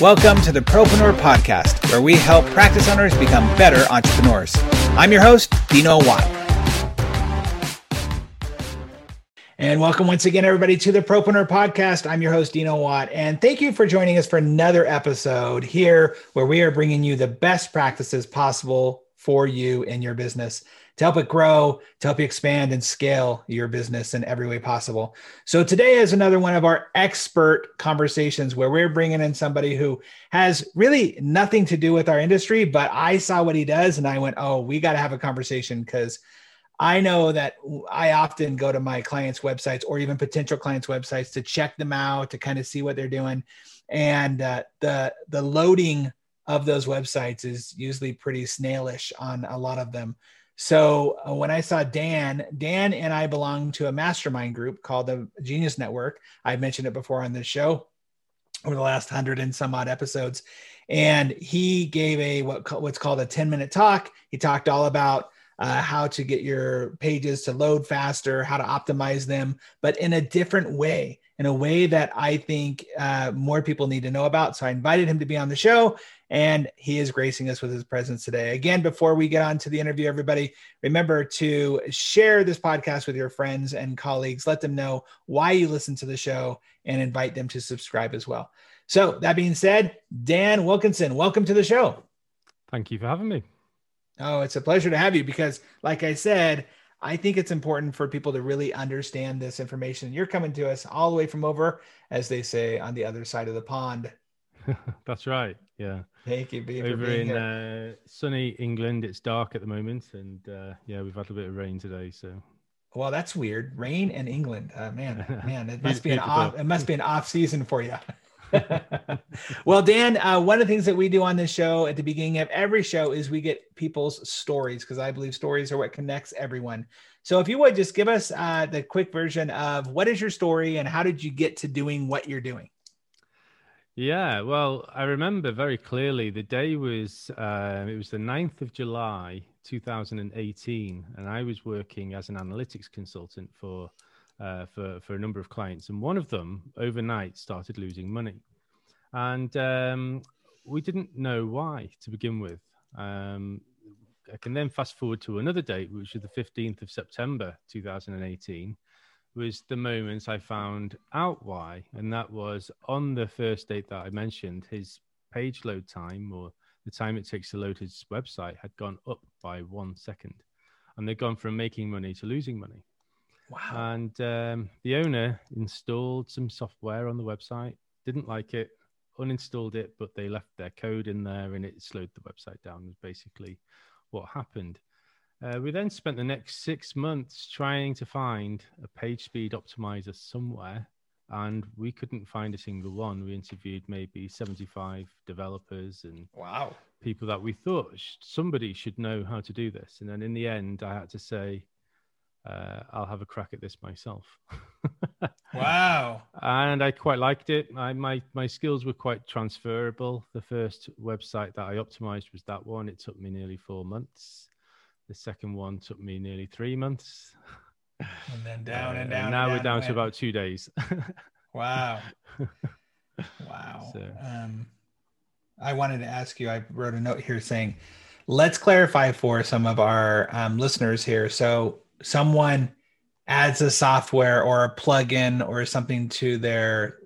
Welcome to the Propreneur Podcast, where we help practice owners become better entrepreneurs. I'm your host, Dino Watt. And welcome once again, everybody, to the Propreneur Podcast. I'm your host, Dino Watt, and thank you for joining us for another episode here where we are bringing you the best practices possible for you in your business to help it grow, to help you expand and scale your business in every way possible. So, today is another one of our expert conversations where we're bringing in somebody who has really nothing to do with our industry, but I saw what he does and I went, oh, we got to have a conversation because I know that I often go to my clients' websites or even potential clients' websites to check them out, to kind of see what they're doing. And uh, the the loading of those websites is usually pretty snailish on a lot of them. So uh, when I saw Dan, Dan and I belong to a mastermind group called the Genius Network. I've mentioned it before on this show over the last hundred and some odd episodes. And he gave a what, what's called a 10 minute talk. He talked all about uh, how to get your pages to load faster, how to optimize them, but in a different way, in a way that I think uh, more people need to know about. So I invited him to be on the show and he is gracing us with his presence today. Again, before we get on to the interview, everybody, remember to share this podcast with your friends and colleagues. Let them know why you listen to the show and invite them to subscribe as well. So, that being said, Dan Wilkinson, welcome to the show. Thank you for having me. Oh, it's a pleasure to have you because, like I said, I think it's important for people to really understand this information. You're coming to us all the way from over, as they say, on the other side of the pond. That's right. Yeah. Thank you, B, Over in uh, sunny England, it's dark at the moment, and uh, yeah, we've had a bit of rain today. So. Well, that's weird. Rain in England, uh, man, man, it must be an off. It must be an off season for you. well, Dan, uh, one of the things that we do on this show at the beginning of every show is we get people's stories because I believe stories are what connects everyone. So, if you would just give us uh, the quick version of what is your story and how did you get to doing what you're doing? Yeah, well, I remember very clearly the day was uh, it was the 9th of July 2018, and I was working as an analytics consultant for uh, for for a number of clients, and one of them overnight started losing money, and um, we didn't know why to begin with. Um, I can then fast forward to another date, which was the 15th of September 2018 was the moment I found out why, and that was on the first date that I mentioned, his page load time or the time it takes to load his website had gone up by one second, and they'd gone from making money to losing money. Wow! And um, the owner installed some software on the website, didn't like it, uninstalled it, but they left their code in there, and it slowed the website down. Was basically what happened. Uh, we then spent the next six months trying to find a page speed optimizer somewhere, and we couldn't find a single one. We interviewed maybe 75 developers and wow people that we thought sh- somebody should know how to do this. And then in the end, I had to say, uh, I'll have a crack at this myself. wow. And I quite liked it. I, my, my skills were quite transferable. The first website that I optimized was that one. It took me nearly four months. The second one took me nearly three months. And then down uh, and down. And now and we're down to about two days. wow. Wow. So. Um, I wanted to ask you, I wrote a note here saying, let's clarify for some of our um, listeners here. So, someone adds a software or a plugin or something to their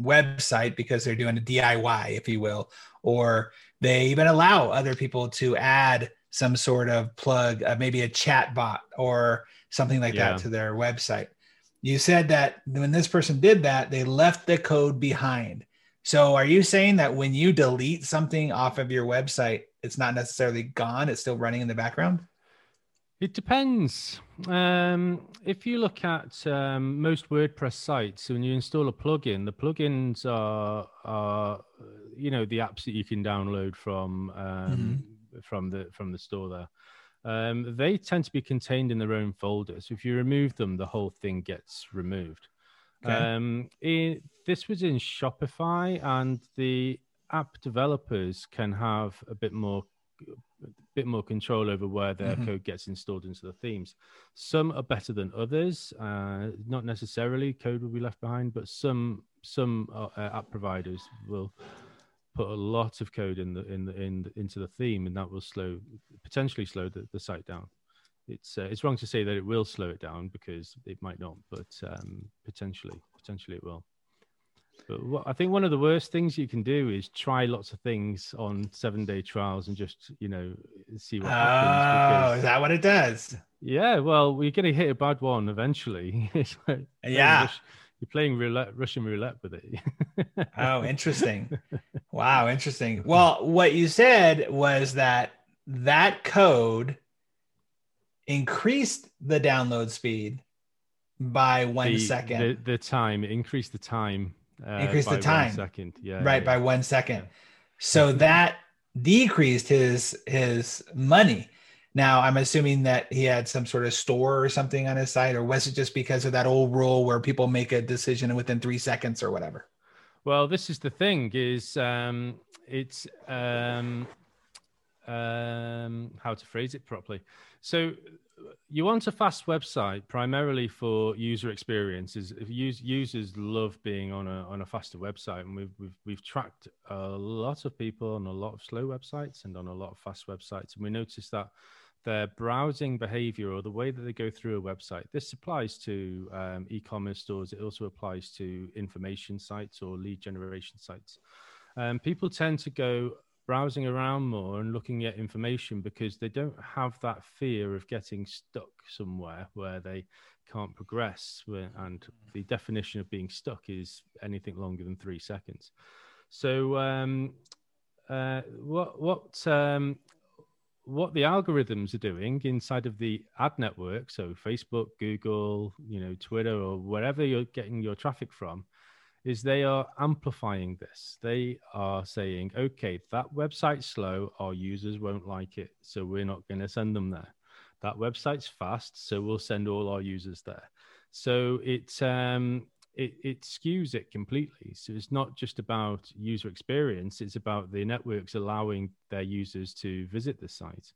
website because they're doing a DIY, if you will, or they even allow other people to add some sort of plug, uh, maybe a chat bot or something like yeah. that to their website. You said that when this person did that, they left the code behind. So are you saying that when you delete something off of your website, it's not necessarily gone, it's still running in the background? It depends. Um, if you look at um, most WordPress sites, when you install a plugin, the plugins are, are you know, the apps that you can download from um, mm-hmm from the from the store there. Um, they tend to be contained in their own folder. So if you remove them, the whole thing gets removed. Okay. Um, it, this was in Shopify, and the app developers can have a bit more a bit more control over where their mm-hmm. code gets installed into the themes. Some are better than others. Uh, not necessarily code will be left behind, but some some uh, app providers will put a lot of code in the in the in the, into the theme, and that will slow potentially slow the, the site down. It's uh, it's wrong to say that it will slow it down because it might not, but um, potentially potentially it will. But what, I think one of the worst things you can do is try lots of things on seven day trials and just you know see what oh, happens. Because, is that what it does? Yeah, well, we're going to hit a bad one eventually. like yeah, you're playing roulette, Russian roulette with it. oh, interesting. Wow, interesting. Well, what you said was that that code increased the download speed by one the, second. The, the time, increased the time uh, increase the time. second. Yeah right yeah. by one second. So that decreased his his money. Now i'm assuming that he had some sort of store or something on his site or was it just because of that old rule where people make a decision within three seconds or whatever? Well this is the thing is um it's um um how to phrase it properly. So you want a fast website primarily for user experiences. If users love being on a on a faster website, and we've we've we've tracked a lot of people on a lot of slow websites and on a lot of fast websites, and we noticed that their browsing behavior or the way that they go through a website. This applies to um, e-commerce stores. It also applies to information sites or lead generation sites. Um, people tend to go browsing around more and looking at information because they don't have that fear of getting stuck somewhere where they can't progress. And the definition of being stuck is anything longer than three seconds. So, um, uh, what what um, what the algorithms are doing inside of the ad network, so Facebook, Google, you know, Twitter, or wherever you're getting your traffic from, is they are amplifying this. They are saying, okay, that website's slow, our users won't like it, so we're not going to send them there. That website's fast, so we'll send all our users there. So it um, it, it skews it completely. So it's not just about user experience; it's about the networks allowing their users to visit the site.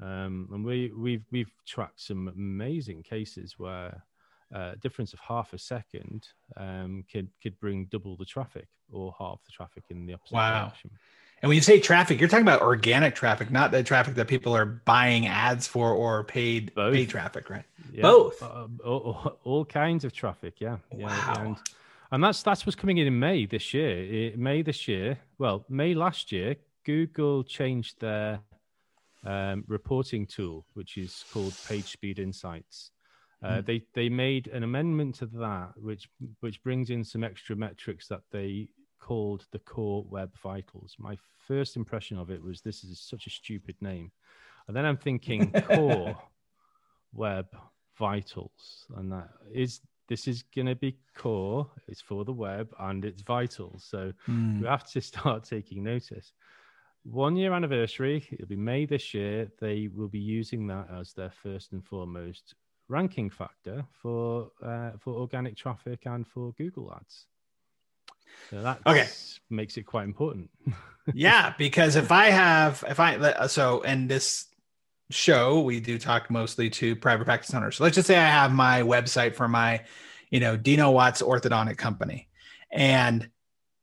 Um, and we we've we've tracked some amazing cases where uh, difference of half a second um, could could bring double the traffic or half the traffic in the opposite wow. direction. And when you say traffic, you're talking about organic traffic, not the traffic that people are buying ads for or paid Both. paid traffic, right? Yeah. Both, uh, all, all, kinds of traffic, yeah, yeah, wow. and and that's that's what's coming in in May this year. May this year, well, May last year, Google changed their um, reporting tool, which is called Page Speed Insights. Uh, mm. They they made an amendment to that, which which brings in some extra metrics that they called the Core Web Vitals. My first impression of it was this is such a stupid name, and then I'm thinking Core Web Vitals, and that is this is going to be core. It's for the web and it's vital. So mm. we have to start taking notice. One year anniversary, it'll be May this year. They will be using that as their first and foremost ranking factor for uh, for organic traffic and for Google Ads. So that okay. makes it quite important. yeah, because if I have if I so in this show we do talk mostly to private practice owners. So let's just say I have my website for my, you know, Dino Watts orthodontic company, and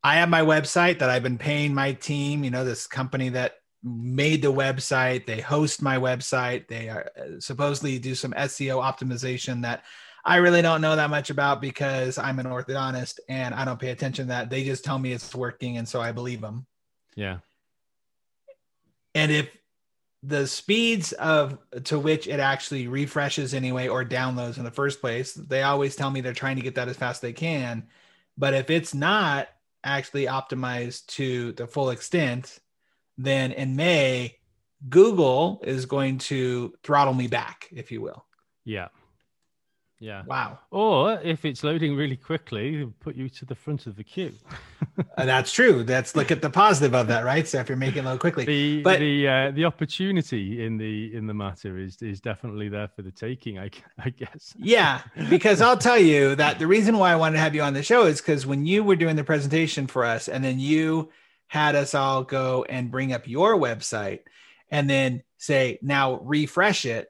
I have my website that I've been paying my team, you know, this company that made the website. They host my website. They are uh, supposedly do some SEO optimization that I really don't know that much about because I'm an orthodontist and I don't pay attention to that. They just tell me it's working. And so I believe them. Yeah. And if the speeds of to which it actually refreshes anyway or downloads in the first place, they always tell me they're trying to get that as fast as they can. But if it's not actually optimized to the full extent, then in May, Google is going to throttle me back, if you will. Yeah. Yeah. Wow. Or if it's loading really quickly, put you to the front of the queue. uh, that's true. That's look at the positive of that, right? So if you're making load quickly, the but the uh, the opportunity in the in the matter is is definitely there for the taking. I I guess. Yeah, because I'll tell you that the reason why I wanted to have you on the show is because when you were doing the presentation for us, and then you had us all go and bring up your website and then say, now refresh it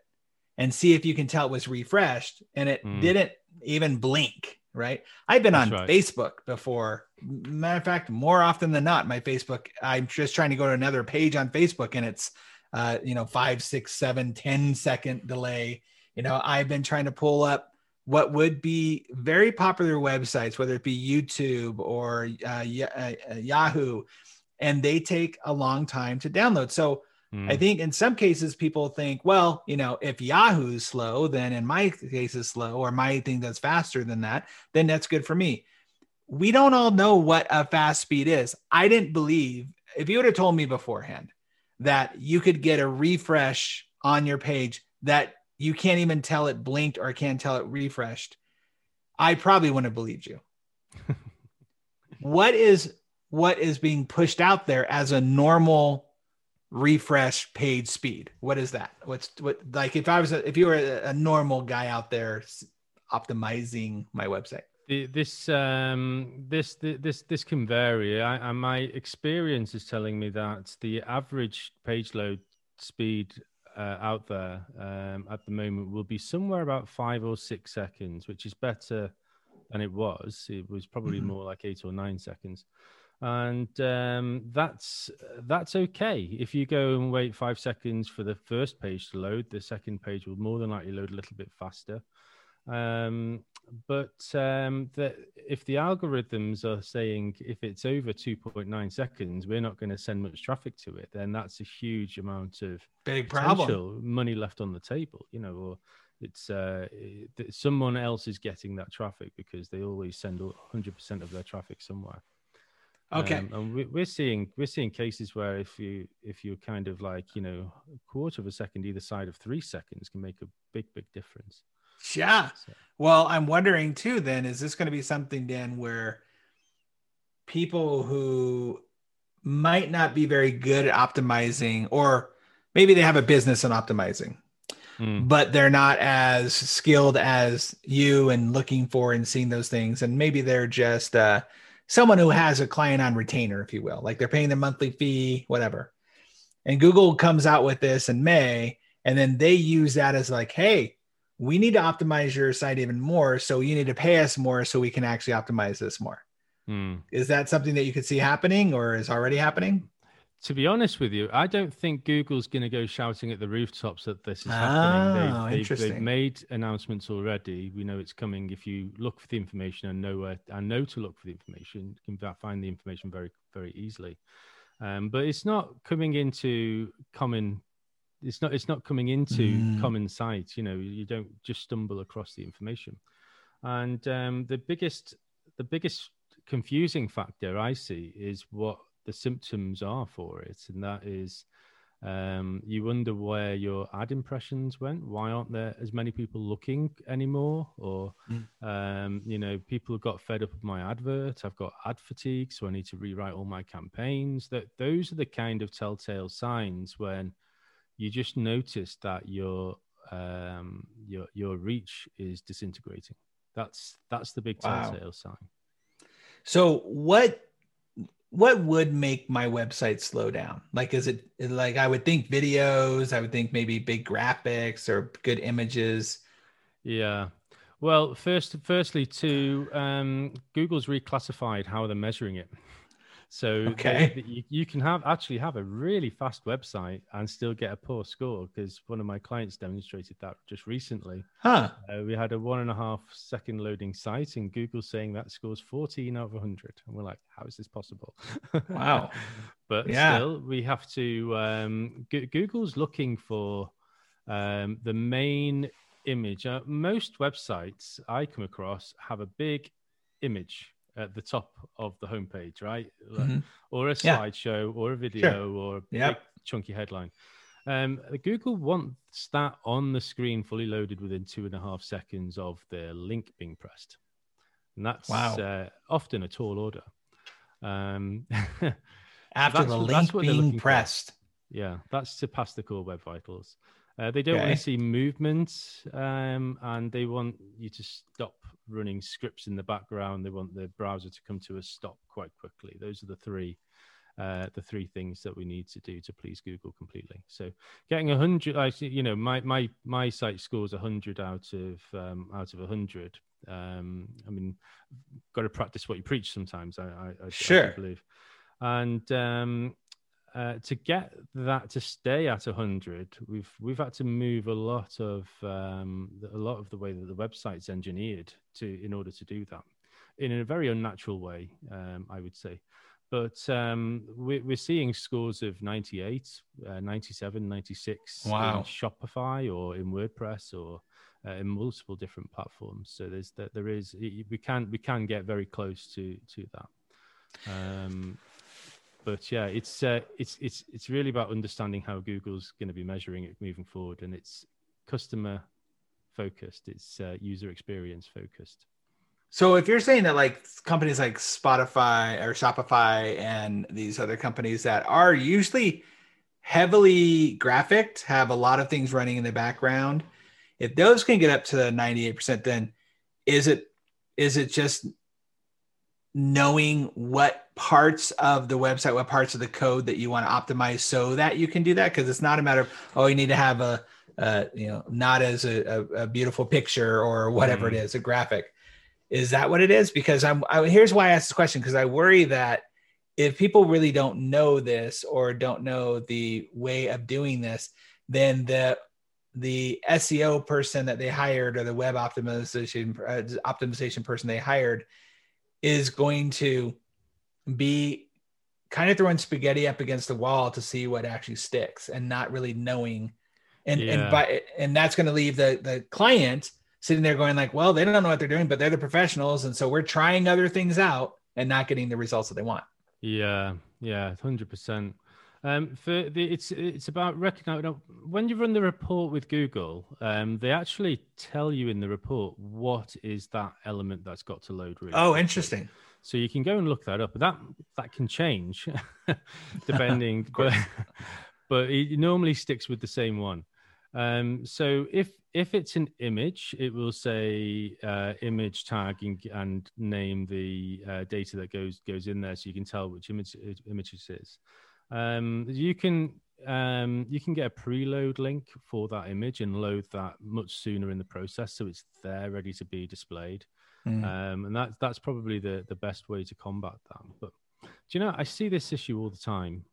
and see if you can tell it was refreshed. And it mm. didn't even blink. Right. I've been That's on right. Facebook before matter of fact, more often than not, my Facebook, I'm just trying to go to another page on Facebook and it's, uh, you know, five, six, seven, ten second delay. You know, I've been trying to pull up what would be very popular websites, whether it be YouTube or uh, uh, uh, Yahoo, and they take a long time to download. So mm. I think in some cases people think, well, you know, if Yahoo's slow, then in my case is slow, or my thing that's faster than that, then that's good for me we don't all know what a fast speed is. I didn't believe if you would have told me beforehand that you could get a refresh on your page that you can't even tell it blinked or can't tell it refreshed, I probably wouldn't have believed you. what is what is being pushed out there as a normal refresh page speed? What is that? What's what like if I was a, if you were a, a normal guy out there optimizing my website? this um, this this this can vary. I, and my experience is telling me that the average page load speed uh, out there um, at the moment will be somewhere about five or six seconds, which is better than it was. It was probably mm-hmm. more like eight or nine seconds, and um, that's that's okay. If you go and wait five seconds for the first page to load, the second page will more than likely load a little bit faster. Um, but um, the, if the algorithms are saying if it's over 2.9 seconds, we're not going to send much traffic to it, then that's a huge amount of big problem money left on the table, you know, or it's uh, it, someone else is getting that traffic because they always send 100% of their traffic somewhere. Okay, um, and we, we're seeing we're seeing cases where if you if you're kind of like you know a quarter of a second either side of three seconds can make a big big difference. Yeah. Well, I'm wondering too, then, is this going to be something, Dan, where people who might not be very good at optimizing, or maybe they have a business in optimizing, mm. but they're not as skilled as you and looking for and seeing those things. And maybe they're just uh, someone who has a client on retainer, if you will, like they're paying their monthly fee, whatever. And Google comes out with this in May, and then they use that as like, hey, we need to optimize your site even more. So you need to pay us more so we can actually optimize this more. Hmm. Is that something that you could see happening or is already happening? To be honest with you, I don't think Google's going to go shouting at the rooftops that this is happening. Oh, they've, they've, they've, made announcements already. We know it's coming. If you look for the information and know where and know to look for the information, you can find the information very, very easily. Um, but it's not coming into common it's not it's not coming into mm. common sight you know you don't just stumble across the information. And um, the biggest the biggest confusing factor i see is what the symptoms are for it. And that is um, you wonder where your ad impressions went. Why aren't there as many people looking anymore? Or mm. um, you know people have got fed up with my advert. I've got ad fatigue so i need to rewrite all my campaigns. That those are the kind of telltale signs when you just notice that your um, your your reach is disintegrating. That's that's the big telltale wow. sign. So what what would make my website slow down? Like, is it like I would think videos? I would think maybe big graphics or good images. Yeah. Well, first, firstly, to um, Google's reclassified how they're measuring it. So okay. They, you, you, can have actually have a really fast website and still get a poor score because one of my clients demonstrated that just recently. Huh. Uh, we had a one and a half second loading site and Google saying that scores 14 out of 100. And we're like, how is this possible? Wow. but yeah. still, we have to, um, G- Google's looking for um, the main image. Uh, most websites I come across have a big image at the top of the homepage, right? Mm-hmm. Or a slideshow, yeah. or a video, sure. or a yep. big chunky headline. Um, Google wants that on the screen, fully loaded within two and a half seconds of the link being pressed, and that's wow. uh, often a tall order. Um, After the link being pressed, for. yeah, that's to pass the core web vitals. Uh, they don't okay. want to see movement, um, and they want you to stop running scripts in the background. They want the browser to come to a stop quite quickly. Those are the three uh, the three things that we need to do to please Google completely. So getting a hundred, I you know, my my my site scores a hundred out of um, out of a hundred. Um, I mean, got to practice what you preach sometimes. I, I, I sure I believe, and um, uh, to get that to stay at 100 we've we've had to move a lot of um, a lot of the way that the website's engineered to in order to do that in a very unnatural way um, i would say. But um, we, we're seeing scores of 98 uh, 97 96 wow. in shopify or in wordpress or uh, in multiple different platforms. So there's that there is we can we can get very close to to that. Um, but yeah, it's uh, it's it's it's really about understanding how Google's going to be measuring it moving forward, and it's customer focused, it's uh, user experience focused. So if you're saying that like companies like Spotify or Shopify and these other companies that are usually heavily graphic, have a lot of things running in the background, if those can get up to 98%, then is it is it just knowing what parts of the website, what parts of the code that you want to optimize so that you can do that. Cause it's not a matter of, oh, you need to have a, uh, you know, not as a, a, a, beautiful picture or whatever mm. it is, a graphic. Is that what it is? Because I'm, I, here's why I asked the question. Cause I worry that if people really don't know this or don't know the way of doing this, then the, the SEO person that they hired or the web optimization uh, optimization person they hired is going to be kind of throwing spaghetti up against the wall to see what actually sticks and not really knowing. And yeah. and by and that's going to leave the the client sitting there going like well they don't know what they're doing but they're the professionals. And so we're trying other things out and not getting the results that they want. Yeah. Yeah. 100% um, for the, it's it's about recognizing when you run the report with Google, um, they actually tell you in the report what is that element that's got to load. Really oh, quickly. interesting. So you can go and look that up. But that that can change depending, but but it normally sticks with the same one. Um, so if if it's an image, it will say uh, image tagging and name the uh, data that goes goes in there, so you can tell which image image it is. Um, you can um, you can get a preload link for that image and load that much sooner in the process, so it's there ready to be displayed. Mm. Um, and that's that's probably the the best way to combat that. But do you know, I see this issue all the time,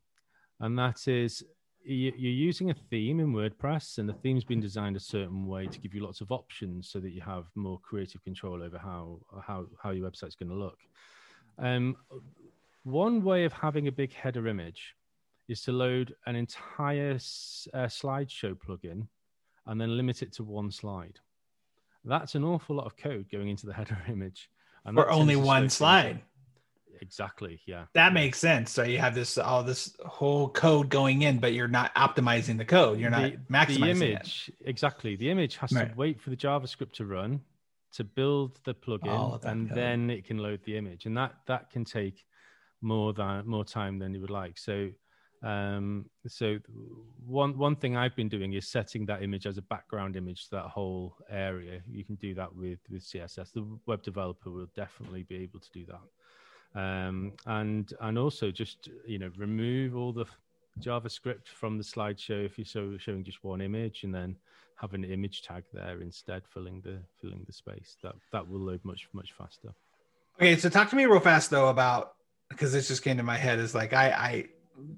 and that is you're using a theme in WordPress, and the theme's been designed a certain way to give you lots of options, so that you have more creative control over how how how your website's going to look. Um, one way of having a big header image is to load an entire uh, slideshow plugin and then limit it to one slide. That's an awful lot of code going into the header image. And for only one slide. Exactly. Yeah. That makes sense. So you have this all this whole code going in, but you're not optimizing the code. You're not the, maximizing the image. It. Exactly. The image has right. to wait for the JavaScript to run to build the plugin, and code. then it can load the image, and that that can take more than more time than you would like. So um, so one one thing I've been doing is setting that image as a background image to that whole area. You can do that with with CSS. The web developer will definitely be able to do that. Um, and and also just you know remove all the JavaScript from the slideshow if you're so showing just one image, and then have an image tag there instead, filling the filling the space. That that will load much much faster. Okay, so talk to me real fast though about because this just came to my head is like I I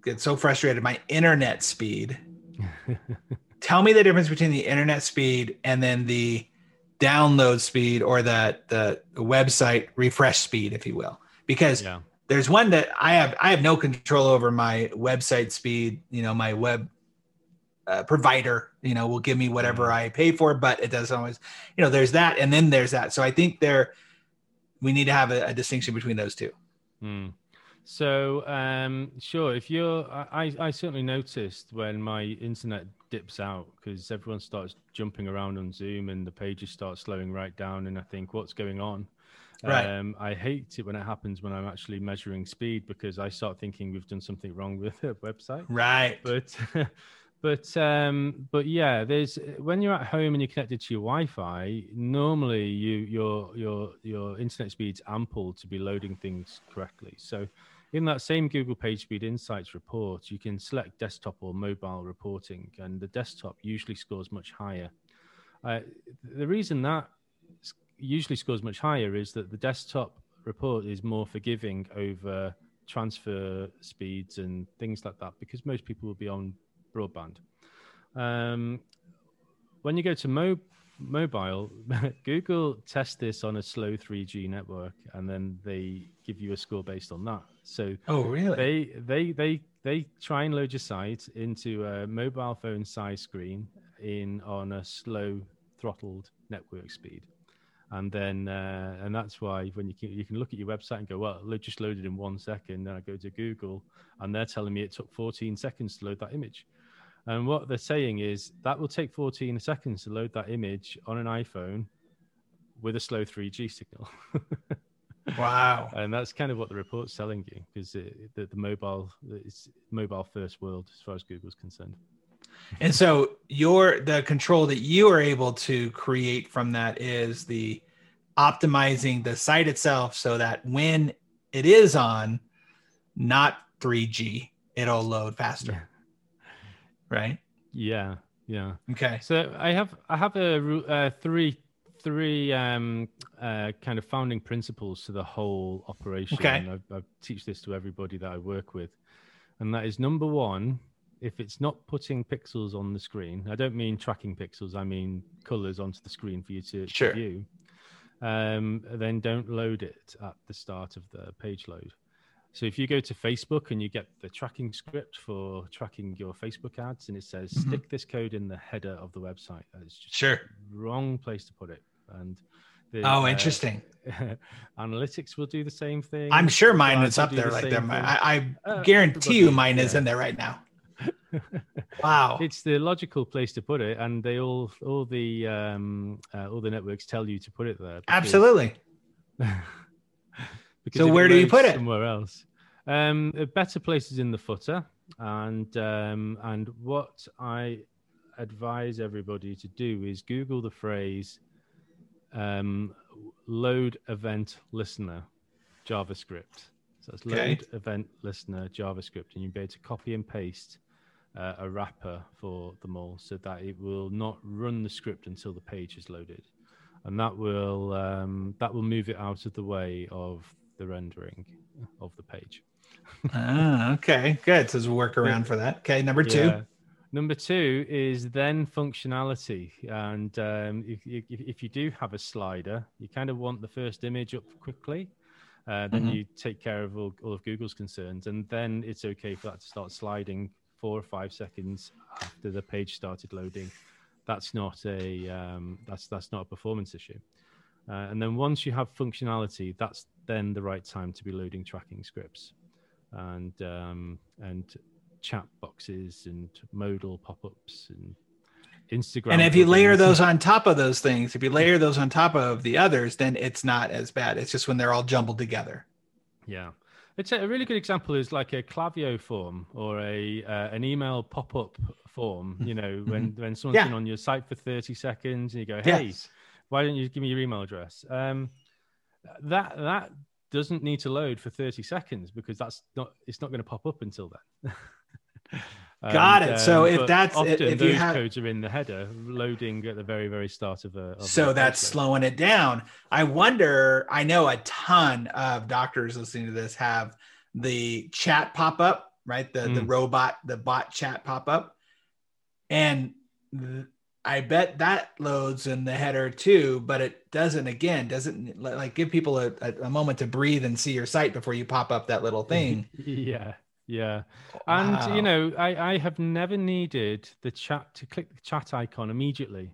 get so frustrated. My internet speed. Tell me the difference between the internet speed and then the download speed or the the website refresh speed, if you will, because yeah. there's one that I have I have no control over my website speed. You know, my web uh, provider, you know, will give me whatever mm. I pay for, but it doesn't always, you know, there's that, and then there's that. So I think there, we need to have a, a distinction between those two. Mm. So um, sure, if you're, I, I certainly noticed when my internet dips out because everyone starts jumping around on Zoom and the pages start slowing right down, and I think what's going on. Right. Um, I hate it when it happens when I'm actually measuring speed because I start thinking we've done something wrong with the website. Right. But but um, but yeah, there's when you're at home and you're connected to your Wi-Fi. Normally, you your your your internet speed's ample to be loading things correctly. So in that same Google PageSpeed Insights report, you can select desktop or mobile reporting, and the desktop usually scores much higher. Uh, the reason that usually scores much higher is that the desktop report is more forgiving over transfer speeds and things like that because most people will be on broadband. Um, when you go to mo- mobile, Google tests this on a slow 3G network, and then they give you a score based on that. So, oh really? They they they they try and load your site into a mobile phone size screen in on a slow throttled network speed. And then uh, and that's why when you can you can look at your website and go well it just loaded in one second. Then i go to google and they're telling me it took 14 seconds to load that image. And what they're saying is that will take 14 seconds to load that image on an iphone with a slow 3g signal wow and that's kind of what the report's telling you because the, the mobile it's mobile first world as far as google's concerned and so your the control that you are able to create from that is the optimizing the site itself so that when it is on not 3G, it'll load faster. Yeah. Right? Yeah. Yeah. Okay. So I have I have a uh, three three um, uh, kind of founding principles to the whole operation. Okay. I, I teach this to everybody that I work with, and that is number one if it's not putting pixels on the screen, I don't mean tracking pixels, I mean colors onto the screen for you to, sure. view, um, then don't load it at the start of the page load. So if you go to Facebook and you get the tracking script for tracking your Facebook ads and it says mm-hmm. stick this code in the header of the website, just sure wrong place to put it. And the, oh, uh, interesting. analytics will do the same thing. I'm sure mine is up there, like there. I, I uh, guarantee you, mine yeah. is in there right now. wow it's the logical place to put it and they all all the um uh, all the networks tell you to put it there absolutely so where do you put it? somewhere else. Um a better places in the footer and um and what i advise everybody to do is google the phrase um load event listener javascript. So it's okay. load event listener javascript and you'll be able to copy and paste uh, a wrapper for them all so that it will not run the script until the page is loaded. And that will um, that will move it out of the way of the rendering of the page ah okay good so there's a workaround for that okay number two yeah. Number two is then functionality. And um, if, if, if, you do have a slider, you kind of want the first image up quickly. Uh, then mm-hmm. you take care of all, all, of Google's concerns. And then it's okay for that to start sliding four or five seconds after the page started loading, that's not a um, that's that's not a performance issue. Uh, and then once you have functionality, that's then the right time to be loading tracking scripts and um, and chat boxes and modal pop-ups and Instagram. And if you layer those on top of those things, if you layer those on top of the others, then it's not as bad. It's just when they're all jumbled together. Yeah. It's a, really good example is like a Klaviyo form or a uh, an email pop up form. You know, when mm-hmm. when someone's yeah. been on your site for thirty seconds and you go, "Hey, yes. Why don't you give me your email address?" Um, that that doesn't need to load for thirty seconds because that's not it's not going to pop up until then. Got it. So um, if that's often if those you have codes are in the header, loading at the very very start of a. Of so that's slowing it down. I wonder. I know a ton of doctors listening to this have the chat pop up, right? The mm. the robot, the bot chat pop up, and I bet that loads in the header too, but it doesn't. Again, doesn't like give people a, a moment to breathe and see your site before you pop up that little thing. yeah. Yeah. And, wow. you know, I, I have never needed the chat to click the chat icon immediately.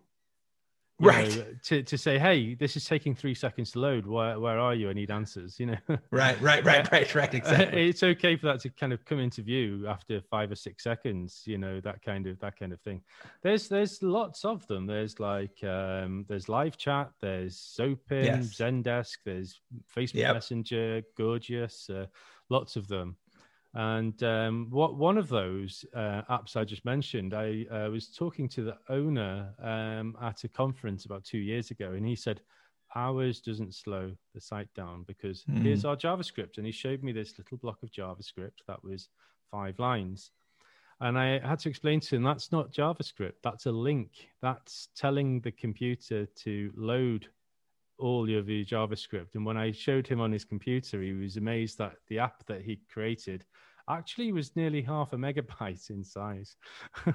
Right. Know, to, to say, hey, this is taking three seconds to load. Where, where are you? I need answers, you know? right, right, right, right, right. Exactly. It's okay for that to kind of come into view after five or six seconds, you know, that kind of, that kind of thing. There's, there's lots of them. There's like, um, there's live chat, there's Zopim, yes. Zendesk, there's Facebook yep. Messenger, Gorgias uh, lots of them. And um, what one of those uh, apps I just mentioned, I uh, was talking to the owner um, at a conference about two years ago, and he said, ours doesn't slow the site down because Mm. here's our JavaScript. And he showed me this little block of JavaScript that was five lines. And I had to explain to him that's not JavaScript, that's a link. That's telling the computer to load all of your JavaScript. And when I showed him on his computer, he was amazed that the app that he created actually was nearly half a megabyte in size.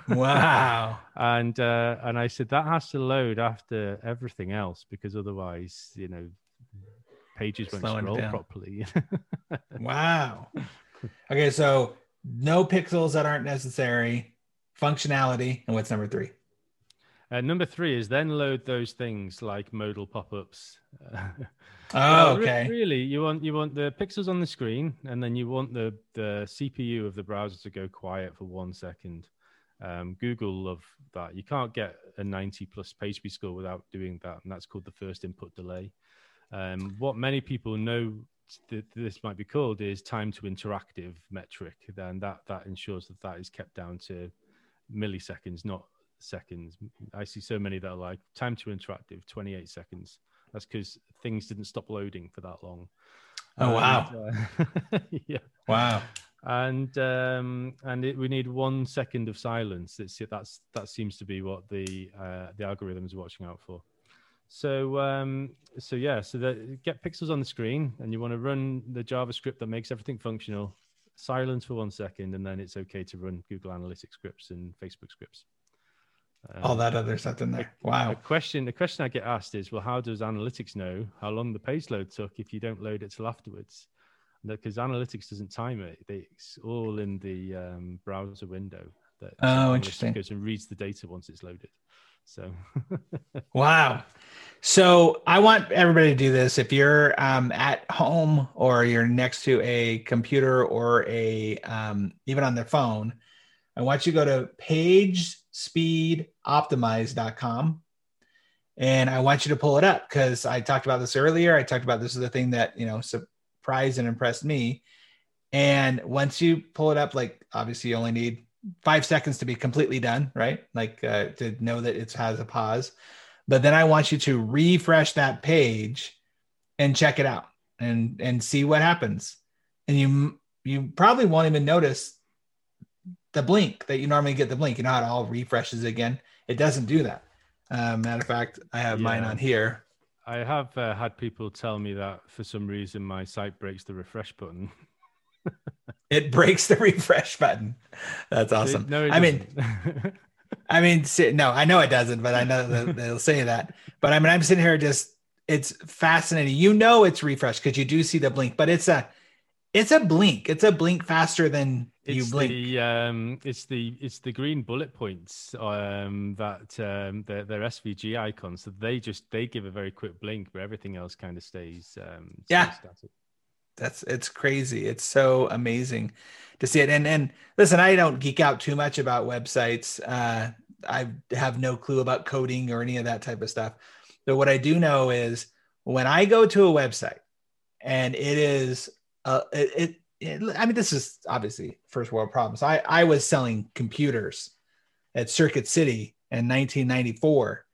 Wow. and uh, and I said that has to load after everything else because otherwise, you know, pages won't Slowing scroll properly. Wow. Okay, so no pixels that aren't necessary, functionality, and what's number three? Uh, number three is then load those things like modal pop-ups. Oh, re- okay. really, you want you want the pixels on the screen, and then you want the the CPU of the browser to go quiet for one second. Um, Google love that. You can't get a 90 plus PageSpeed score without doing that, and that's called the first input delay. Um, what many people know that this might be called is time to interactive metric. Then that that ensures that that is kept down to milliseconds, not seconds. I see so many that are like time to interactive, 28 seconds. That's because things didn't stop loading for that long. Oh, wow. And, uh, yeah, Wow. and um, and it, we need one second of silence. It's that's that seems to be what the uh, the algorithm is watching out for. So um, so yeah, so that get pixels on the screen, and you want to run the JavaScript that makes everything functional. Silence for one second, and then it's okay to run Google Analytics scripts and Facebook scripts. Um, All that other stuff in there. a Wow. question the question I get asked is, well, how does analytics know how long the page load took if you don't load it till afterwards? Because analytics doesn't time it; it's all in the um, browser window. That Oh, interesting. Goes and reads the data once it's loaded. So Wow. So I want everybody to do this. If you're um, at home or you're next to a computer or a um, even on their phone, I want you to go to pagespeedoptimize.com and I want you to pull it up because I talked about this earlier. I talked about this is the thing that you know surprised and impressed me. And once you pull it up, like obviously you only need five seconds to be completely done, right? Like uh, to know that it has a pause. But then I want you to refresh that page and check it out and and see what happens. And you you probably won't even notice the blink that you normally get the blink. You know how it all refreshes again? It doesn't do that. Um, matter of fact, I have mine on here. I have uh, had people tell me that for some reason my site breaks the refresh button. It breaks the refresh button. That's awesome. No, it I mean. I mean, no, I know it doesn't, but I know that they'll say that. But I mean, I'm sitting here just, it's fascinating. You know, it's refresh because you do see the blink, but it's a, it's a blink. It's a blink faster than you it's blink. the um, it's the it's the green bullet points um, that um, they're, they're SVG icons. So they just they give a very quick blink, but everything else kind of stays. Um, Yeah. static. That's it's crazy. It's so amazing to see it. And and listen, I don't geek out too much about websites. Uh, I have no clue about coding or any of that type of stuff. But what I do know is when I go to a website and it is uh, it, it I mean this is obviously first world problems. I I was selling computers at Circuit City in 1994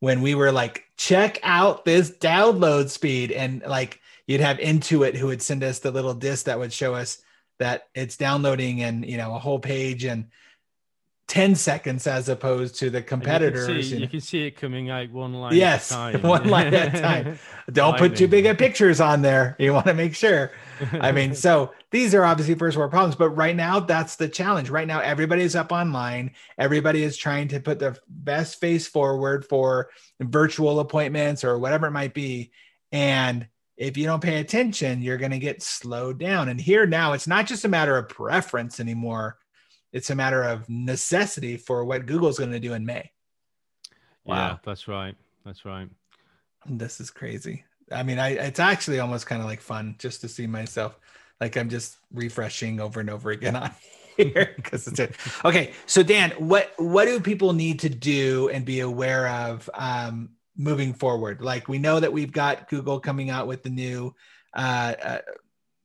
when we were like check out this download speed and like you'd have Intuit who would send us the little disc that would show us that it's downloading and you know a whole page in 10 seconds as opposed to the And you can competitors. see- you You, can see it coming out one line. Yes, at a time. one line at a time. Don't put too big of pictures on there. You want to make sure. I mean, so these are obviously first world problems, but right now that's the challenge. Right now, everybody's up online. Everybody is trying to put the best face forward for virtual appointments or whatever it might be. And if you don't pay attention, you're going to get slowed down. And here now, it's not just a matter of preference anymore. It's a matter of necessity for what Google's going to do in May. Yeah, Wow. that's right. That's right. This is crazy. I mean, I it's actually almost kind of like fun just to see myself like I'm just refreshing over and over again on here because it's it. Okay, so Dan, what what do people need to do and be aware of um, moving forward? Like we know that we've got Google coming out with the new uh, uh,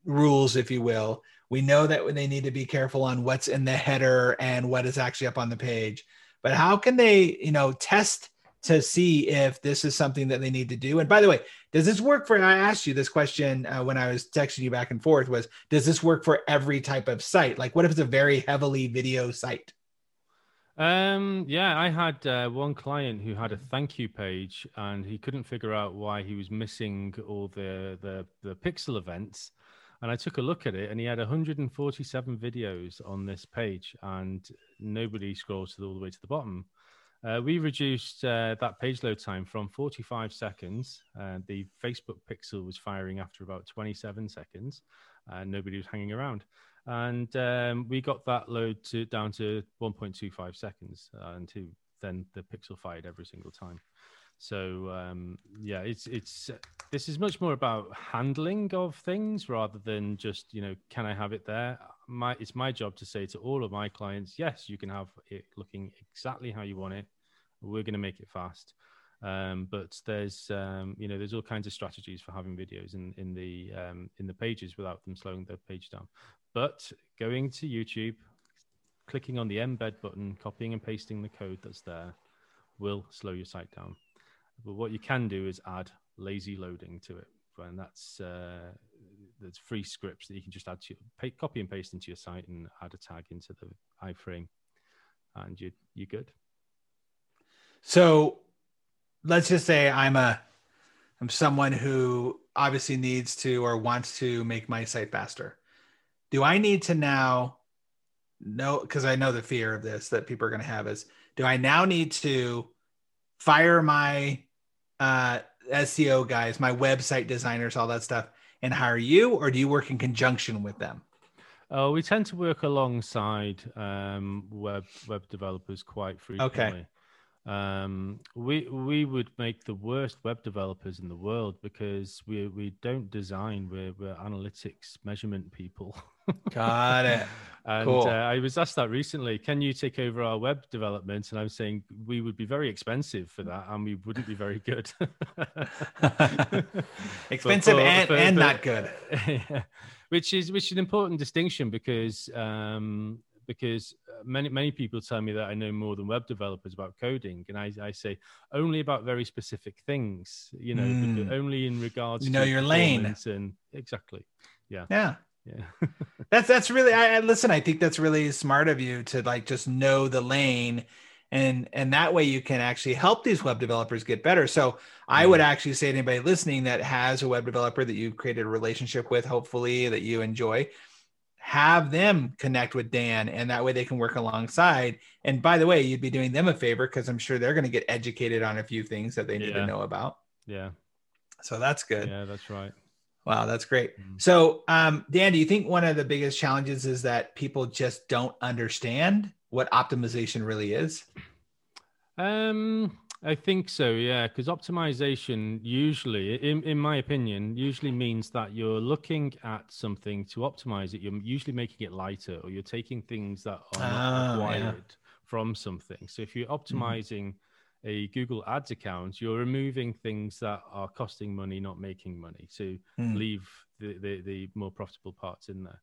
rules, if you will. We know that they need to be careful on what's in the header and what is actually up on the page. But how can they, you know, test to see if this is something that they need to do. And by the way, does this work for? I asked you this question uh, when I was texting you back and forth. Was does this work for every type of site? Like, what if it's a very heavily video site? Um, yeah, I had uh, one client who had a thank you page, and he couldn't figure out why he was missing all the the, the pixel events. And I took a look at it, and he had 147 videos on this page, and nobody scrolls all the way to the bottom. Uh, we reduced uh, that page load time from 45 seconds. Uh, the Facebook pixel was firing after about 27 seconds, and nobody was hanging around. And um, we got that load to down to 1.25 seconds, uh, and to, then the pixel fired every single time. So um, yeah, it's it's this is much more about handling of things rather than just you know can I have it there. My it's my job to say to all of my clients, yes, you can have it looking exactly how you want it. We're going to make it fast. Um, but there's um, you know there's all kinds of strategies for having videos in in the um, in the pages without them slowing the page down. But going to YouTube, clicking on the embed button, copying and pasting the code that's there will slow your site down. But what you can do is add lazy loading to it, and that's uh, there's free scripts that you can just add to pay, copy and paste into your site and add a tag into the iframe, and you you're good. So, let's just say I'm a I'm someone who obviously needs to or wants to make my site faster. Do I need to now know because I know the fear of this that people are going to have is do I now need to fire my uh, SEO guys, my website designers, all that stuff, and hire you, or do you work in conjunction with them? Oh, we tend to work alongside um, web web developers quite frequently. Okay. Um, we we would make the worst web developers in the world because we we don't design. We're we're analytics measurement people. Got it. and cool. uh, I was asked that recently. Can you take over our web development? And I'm saying we would be very expensive for that, and we wouldn't be very good. expensive for, and, for, and but, not good. Yeah. which is which is an important distinction because um, because many many people tell me that I know more than web developers about coding, and I, I say only about very specific things. You know, mm. only in regards. You know your lane. And exactly, yeah, yeah, yeah. that's that's really. I, I listen. I think that's really smart of you to like just know the lane and and that way you can actually help these web developers get better so i would actually say to anybody listening that has a web developer that you've created a relationship with hopefully that you enjoy have them connect with Dan, and that way they can work alongside. And by the way, you'd be doing them a favor because I'm sure they're going to get educated on a few things that they need yeah. to know about. Yeah. So that's good. Yeah, that's right. Wow, that's great. Mm-hmm. So, um, Dan, do you think one of the biggest challenges is that people just don't understand what optimization really is? Um, I think so, yeah, because optimization usually, in, in my opinion, usually means that you're looking at something to optimize it. You're usually making it lighter or you're taking things that are not required ah, yeah. from something. So if you're mm-hmm. optimizing mm-hmm. A Google Ads account, you're removing things that are costing money, not making money. So mm. leave the, the, the more profitable parts in there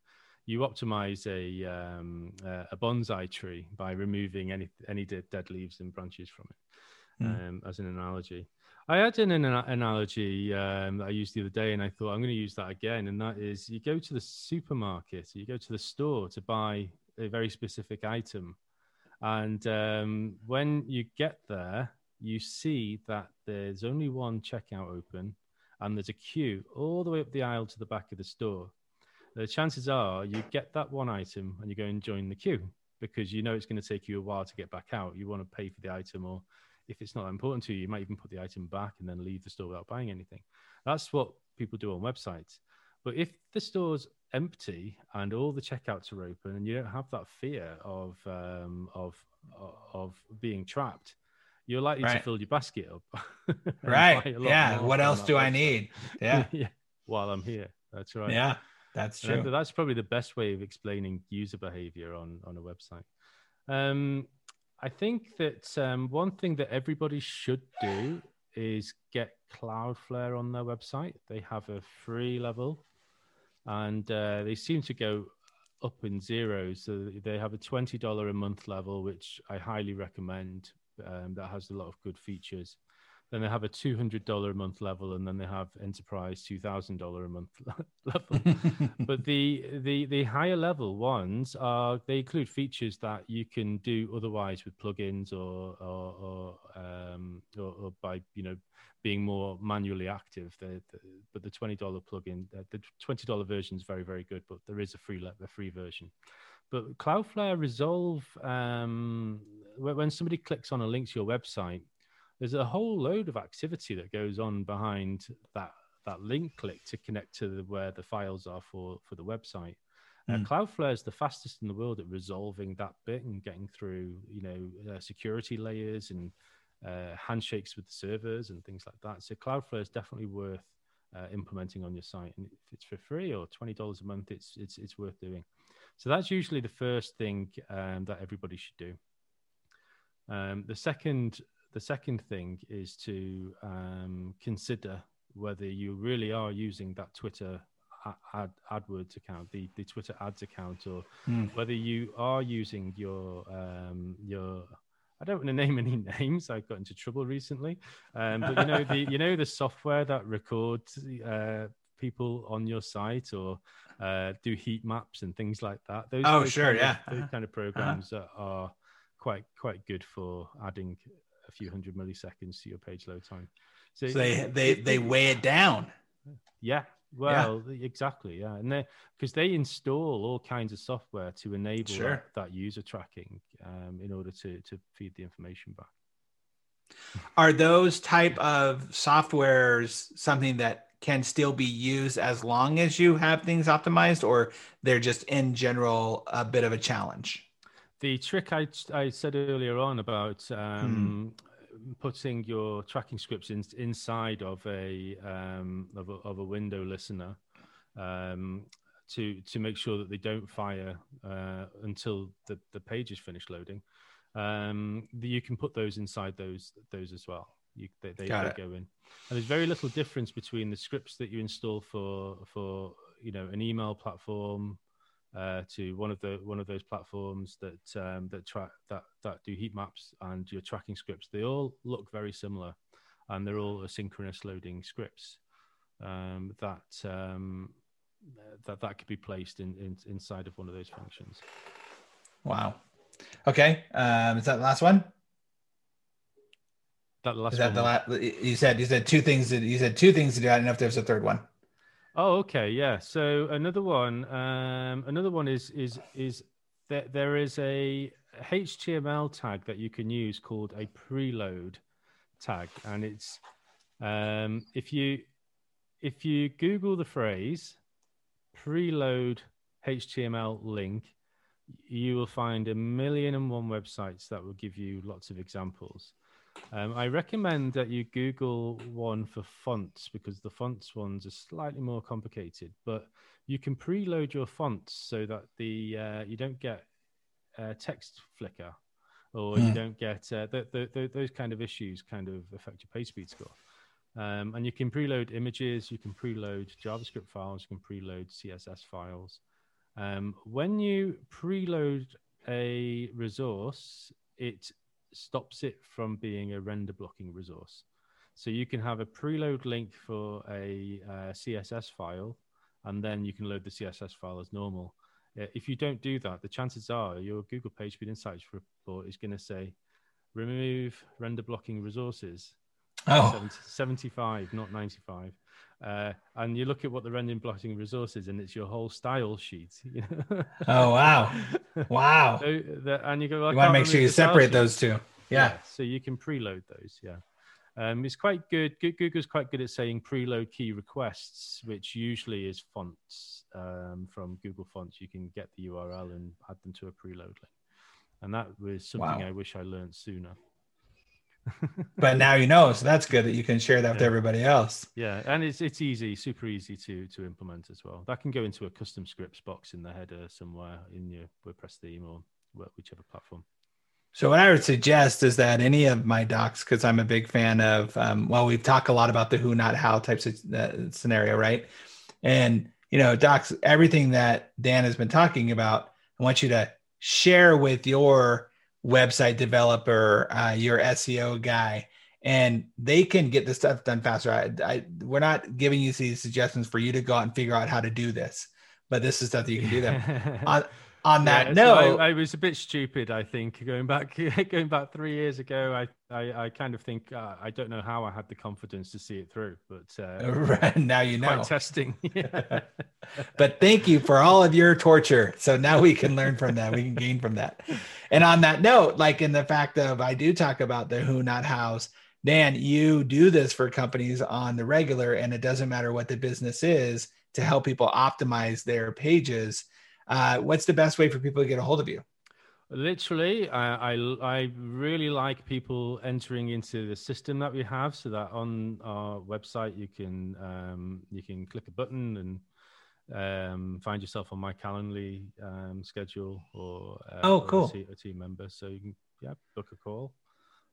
you optimize a um, a bonsai tree by removing any any dead leaves and branches from it mm. um, as an analogy. I had an, an analogy um, that I used the other day, and I thought I'm going to use that again. And that is, you go to the supermarket, you go to the store to buy a very specific item, and um, when you get there, you see that there's only one checkout open, and there's a queue all the way up the aisle to the back of the store. The chances are you get that one item and you go and join the queue because you know it's going to take you a while to get back out. You want to pay for the item or if it's not important to you, you might even put the item back and then leave the store without buying anything. That's what people do on websites. But if the store's empty and all the checkouts are open and you don't have that fear of um, of of being trapped, you're likely right. to fill your basket up. right. Yeah. What else do. I need? Yeah. yeah. While I'm here. That's right. Yeah. That's true. And that's probably the best way of explaining user behavior on on a website. Um, I think that um, one thing that everybody should do is get Cloudflare on their website. They have a free level, and uh, they seem to go up in zeros. So they have a twenty dollar a month level, which I highly recommend um, that has a lot of good features. Then they have a two hundred dollar a month level, and then they have enterprise two thousand dollar a month level. but the the the higher level ones are they include features that you can do otherwise with plugins or or or, um, or, or by you know being more manually active. The, the, but the twenty dollar plugin, uh, the twenty dollar version is very very good, but there is a free a free version. But Cloudflare Resolve, um, when somebody clicks on a link to your website, there's a whole load of activity that goes on behind that that link click to connect to the, where the files are for for the website. Mm. Uh, hmm. Cloudflare is the fastest in the world at resolving that bit and getting through, you know, uh, security layers and uh, handshakes with the servers and things like that. So Cloudflare is definitely worth uh, implementing on your site, and if it's for free or twenty dollars a month, it's it's it's worth doing. So that's usually the first thing um, that everybody should do. Um, the second the second thing is to um, consider whether you really are using that Twitter ad, AdWords account, the, the Twitter ads account, or mm. whether you are using your um, your I don't want to name any names. I got into trouble recently, um, but you know the you know the software that records uh, people on your site or uh, do heat maps and things like that. Those, oh, those sure, kind yeah. Of, those uh-huh. kind of uh-huh. programs uh-huh. are quite quite good for adding a few hundred milliseconds to your page load time. So, so they they they weigh it down. Yeah. Well, yeah. exactly. Yeah, and they because they install all kinds of software to enable sure. that, that, user tracking um, in order to to feed the information back. Are those type of softwares something that can still be used as long as you have things optimized, or they're just in general a bit of a challenge? the trick I, I said earlier on about um, hmm. Putting your tracking scripts in, inside of a, um, of a, of a window listener um, to to make sure that they don't fire uh, until the, the page is finished loading. Um, you can put those inside those those as well. You, they, they, they go in, and there's very little difference between the scripts that you install for for you know an email platform uh, to one of the one of those platforms that um, that track that that do heat maps and your tracking scripts. They all look very similar, and they're all asynchronous loading scripts um, that um, that that could be placed in, in, inside of one of those functions. Wow. Okay. Um, is that the last one? That the last is that one. the last? You said you said two things. That, you said two things to do. I don't know if there's a third one. Oh, okay, yeah. So another one, um, another one is is is that there is a HTML tag that you can use called a preload tag, and it's um, if you if you Google the phrase preload HTML link, you will find a million and one websites that will give you lots of examples. Um, I recommend that you Google one for fonts because the fonts ones are slightly more complicated, but you can preload your fonts so that the uh, you don't get uh, text flicker or mm. you hmm. don't get uh, the, the, the, those kind of issues kind of affect your page speed score. Um, and you can preload images, you can preload JavaScript files, you can preload CSS files. Um, when you preload a resource, it stops it from being a render blocking resource. So you can have a preload link for a uh, CSS file, and then you can load the CSS file as normal. Uh, if you don't do that, the chances are your Google PageSpeed Insights report is going to say remove render blocking resources. Oh. 70, 75, not 95. Uh, and you look at what the rendering blocking resource is, and it's your whole style sheet. You know? oh wow, wow! So the, and you go. Well, you want to make sure you separate those two. Yeah. yeah. So you can preload those. Yeah. Um, it's quite good. Google's quite good at saying preload key requests, which usually is fonts um, from Google Fonts. You can get the URL and add them to a preload link, and that was something wow. I wish I learned sooner but now you know, so that's good that you can share that yeah. with everybody else. Yeah, and it's it's easy, super easy to to implement as well. That can go into a custom scripts box in the header somewhere in your WordPress theme or whichever platform. So what I would suggest is that any of my docs, because I'm a big fan of, um, well, we've talked a lot about the who, not how types of uh, scenario, right? And you know, docs, everything that Dan has been talking about, I want you to share with your website developer, uh, your SEO guy, and they can get this stuff done faster. I, I, we're not giving you these suggestions for you to go out and figure out how to do this, but this is stuff that you can do them. on, on that yeah, note, so I, I, was a bit stupid. I think going back going back three years ago, I I, I kind of think uh, I don't know how I had the confidence to see it through, but uh, now you know testing. but thank you for all of your torture. So now we can learn from that. We can gain from that. And on that note, like in the fact of I do talk about the who not hows. Dan, you do this for companies on the regular, and it doesn't matter what the business is to help people optimize their pages uh, what's the best way for people to get a hold of you? Literally, I, I, I really like people entering into the system that we have, so that on our website you can um, you can click a button and um, find yourself on my Calendly um, schedule or uh, oh cool a, team member, so you can yeah book a call.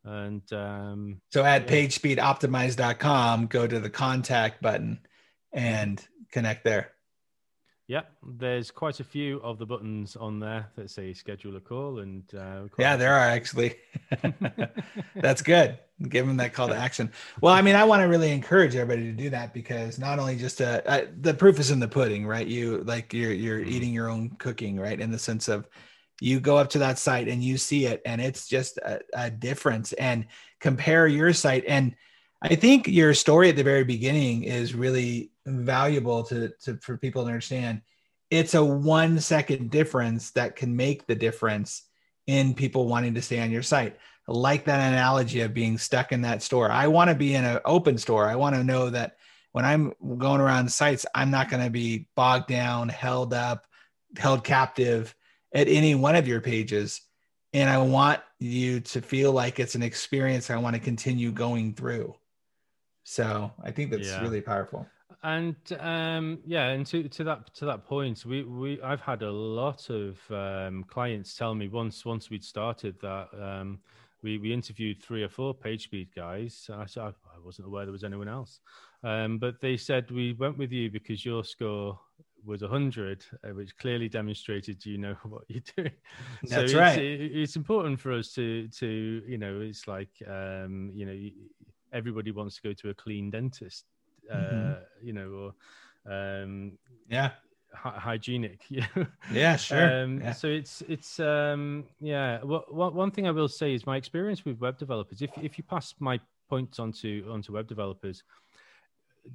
And um, so at yeah. pagespeedoptimized.com, go to the contact button and connect there. Yeah, there's quite a few of the buttons on there that say schedule a call, and uh, yeah, there are actually. That's good. Give them that call to action. Well, I mean, I want to really encourage everybody to do that because not only just uh, the proof is in the pudding, right? You like you're you're mm-hmm. eating your own cooking, right? In the sense of you go up to that site and you see it, and it's just a, a difference. And compare your site, and I think your story at the very beginning is really valuable to, to for people to understand. It's a one second difference that can make the difference in people wanting to stay on your site. I like that analogy of being stuck in that store. I want to be in an open store. I want to know that when i'm going around sites i'm not going to be bogged down held up held captive at any one of your pages. And i want you to feel like it's an experience i want to continue going through. So i think that's yeah. really powerful and um, yeah, and to, to that to that point, we, we I've had a lot of um, clients tell me once once we'd started that um, we we interviewed three or four PageSpeed guys. I said I wasn't aware there was anyone else, um, but they said we went with you because your score was 100 uh, which clearly demonstrated you know what you're doing. That's so right. it's, it's, important for us to to you know it's like um you know everybody wants to go to a clean dentist mm-hmm. Uh, you know, or um, yeah, hy- hygienic. yeah, sure. Um, yeah. So it's it's um, yeah. Well, one thing I will say is my experience with web developers. If if you pass my points onto onto web developers,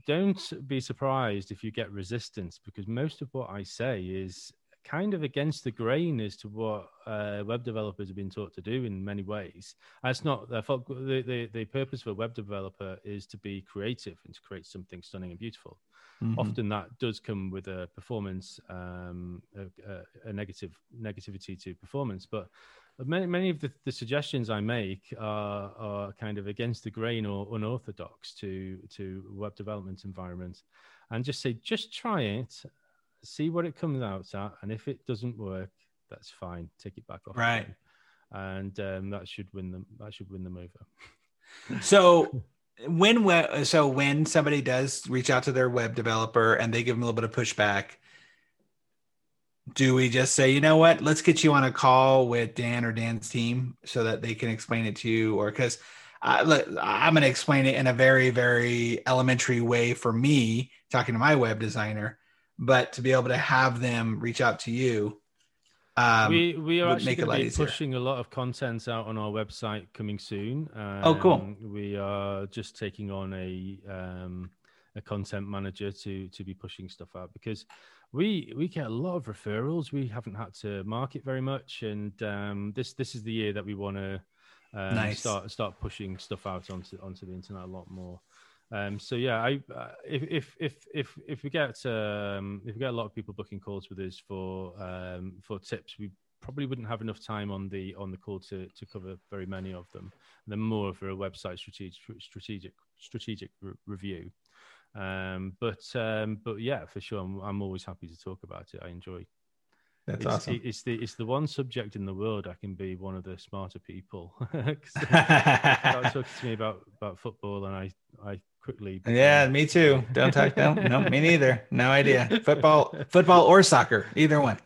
don't be surprised if you get resistance because most of what I say is kind of against the grain as to what uh, web developers have been taught to do in many ways. That's not their fault. The, the, the purpose of a web developer is to be creative and to create something stunning and beautiful. Mm-hmm. Often that does come with a performance, um, a, a, negative negativity to performance, but many many of the, the suggestions I make are, are kind of against the grain or unorthodox to to web development environment, and just say just try it see what it comes out at, and if it doesn't work, that's fine. Take it back off. Right. And um, that should win them. That should win them over. so when so when somebody does reach out to their web developer and they give them a little bit of pushback, do we just say, you know what, let's get you on a call with Dan or Dan's team so that they can explain it to you, or because I'm going to explain it in a very, very elementary way for me, talking to my web designer but to be able to have them reach out to you um, we we are actually going to be pushing a lot of content out on our website coming soon. Um, oh, cool! Um, we are just taking on a um, a content manager to to be pushing stuff out because we we get a lot of referrals. We haven't had to market very much, and um, this this is the year that we want to um, nice. start start pushing stuff out onto onto the internet a lot more. Um, so yeah, I uh, if if if if if we get um, if we get a lot of people booking calls with us for um, for tips, we probably wouldn't have enough time on the on the call to to cover very many of them. They're more for a website strategic strategic strategic re- review. Um, but um, but yeah, for sure, I'm, I'm always happy to talk about it. I enjoy that's it's, awesome. It's the it's the one subject in the world I can be one of the smarter people. Uh, talking to me about about football, and I I quickly. Yeah, me too. Don't talk. No, no, me neither. No idea. Football, football or soccer, either one.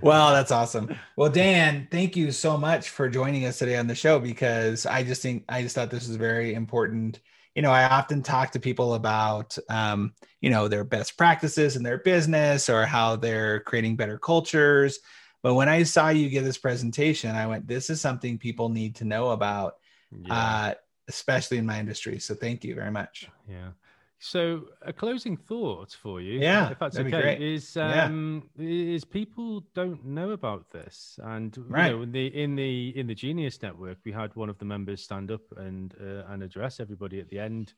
well, that's awesome. Well, Dan, thank you so much for joining us today on the show because I just think I just thought this was very important. You know, I often talk to people about, um, you know, their best practices in their business or how they're creating better cultures. But when I saw you give this presentation, I went, this is something people need to know about, yeah. uh, especially in my industry. So thank you very much. Yeah. So a closing thought for you, yeah, if that's okay, is um, yeah. is people don't know about this, and right. you know, in the in the in the Genius Network, we had one of the members stand up and uh, and address everybody at the end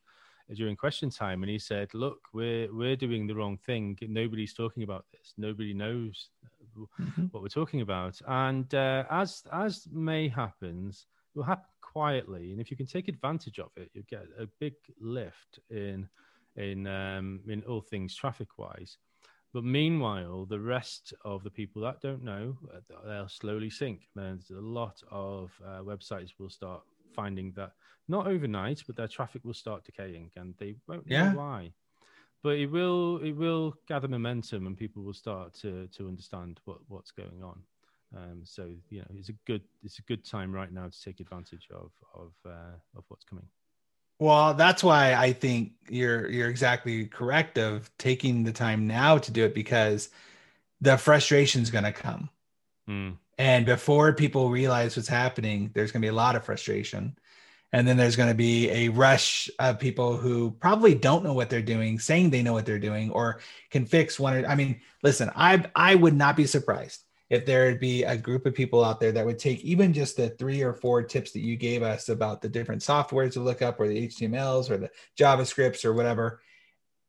during question time, and he said, "Look, we're we're doing the wrong thing. Nobody's talking about this. Nobody knows mm-hmm. what we're talking about." And uh, as as May happens, it will happen quietly, and if you can take advantage of it, you get a big lift in in um, in all things traffic wise. But meanwhile, the rest of the people that don't know, uh, they'll slowly sink. There's a lot of uh, websites will start finding that not overnight, but their traffic will start decaying, and they won't yeah. know why. But it will it will gather momentum, and people will start to to understand what what's going on. Um, so you know, it's a good it's a good time right now to take advantage of of uh, of what's coming. Well, that's why I think you're you're exactly correct of taking the time now to do it because the frustration is going to come. Mm. And before people realize what's happening, there's going to be a lot of frustration. And then there's going to be a rush of people who probably don't know what they're doing, saying they know what they're doing or can fix one. I mean, listen, I I would not be surprised if there'd be a group of people out there that would take even just the three or four tips that you gave us about the different softwares to look up or the HTMLs or the JavaScripts or whatever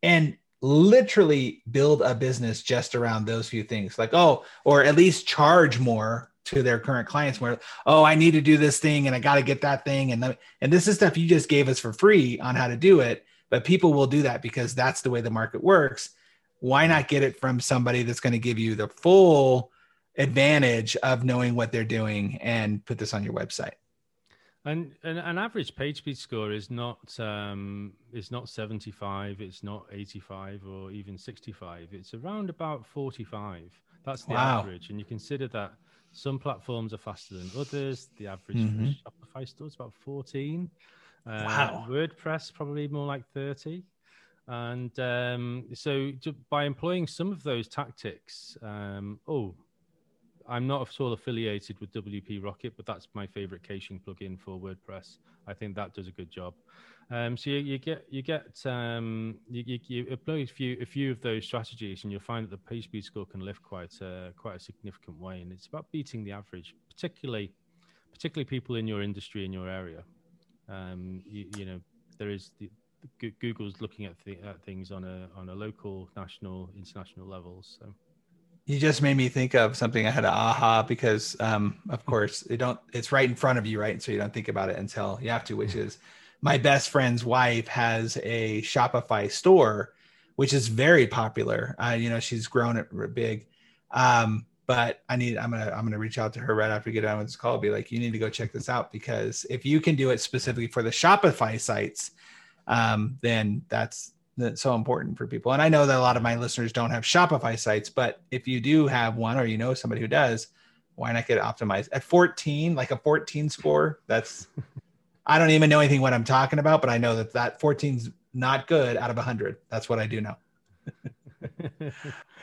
and literally build a business just around those few things. Like oh or at least charge more to their current clients where oh i need to do this thing and i got to get that thing. And and this is stuff you just gave us for free on how to do it but people will do that because that's the way the market works. Why not get it from somebody that's going to give you the full advantage of knowing what they're doing and put this on your website. And, and an average page speed score is not um, is not 75, it's not 85 or even 65. It's around about 45. That's the wow. average. And you consider that some platforms are faster than others. The average mm-hmm. Shopify store is about 14. Uh, wow. WordPress probably more like 30. And um, so by employing some of those tactics, um, oh, I'm not at all affiliated with WP Rocket, but that's my favorite caching plugin for WordPress. I think that does a good job. Um, so you, you, get you get um, you, you, you, apply a few a few of those strategies, and you'll find that the page speed score can lift quite a, quite a significant way. And it's about beating the average, particularly particularly people in your industry in your area. Um, you, you, know there is the, Google's looking at, th- at things on a on a local, national, international levels. So you just made me think of something I had a aha because, um, of course, it don't. It's right in front of you, right? So you don't think about it until you have to. Which is, my best friend's wife has a Shopify store, which is very popular. Uh, you know, she's grown it big. Um, but I need. I'm gonna. I'm gonna reach out to her right after we get done with this call. Be like, you need to go check this out because if you can do it specifically for the Shopify sites, um, then that's that's so important for people. And I know that a lot of my listeners don't have Shopify sites, but if you do have one or you know somebody who does, why not get optimized at 14, like a 14 score? That's I don't even know anything what I'm talking about, but I know that that 14's not good out of 100. That's what I do know.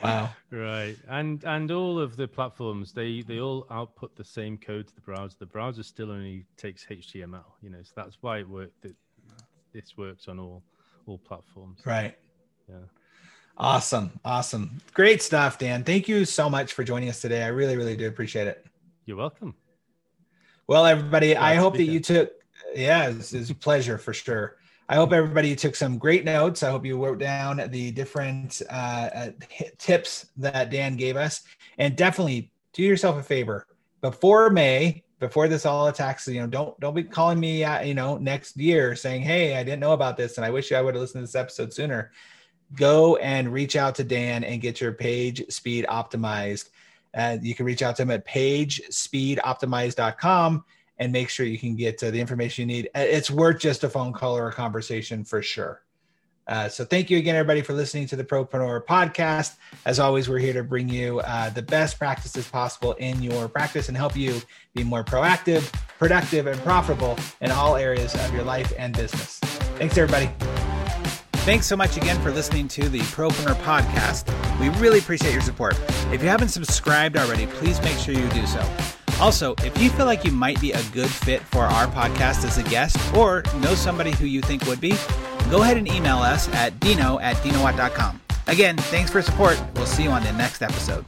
wow. Right. And and all of the platforms they they all output the same code to the browser. The browser still only takes HTML, you know. So that's why it worked that this works on all all platforms. Right. Yeah. Awesome. Awesome. Great stuff, Dan. Thank you so much for joining us today. I really, really do appreciate it. You're welcome. Well, everybody, Glad I hope that you took, yeah, it's, it's a pleasure for sure. I hope everybody took some great notes. I hope you wrote down the different uh, uh tips that Dan gave us. And definitely do yourself a favor. Before May, before this all attacks you know don't don't be calling me uh, you know next year saying hey i didn't know about this and i wish i would have listened to this episode sooner. Go and reach out to dan and get your page speed optimized. Uh, you can reach out to him at pagespeedoptimized.com and make sure you can get uh, the information you need. It's worth just a phone call or a conversation for sure Uh, so thank you again, everybody, for listening to the Propreneur podcast. As always, we're here to bring you uh, the best practices possible in your practice and help you be more proactive, productive, and profitable in all areas of your life and business. Thanks, everybody. Thanks so much again for listening to the Propreneur podcast. We really appreciate your support. If you haven't subscribed already, please make sure you do so. Also, if you feel like you might be a good fit for our podcast as a guest or know somebody who you think would be, go ahead and email us at dino at dinowatt.com. Again, thanks for support. We'll see you on the next episode.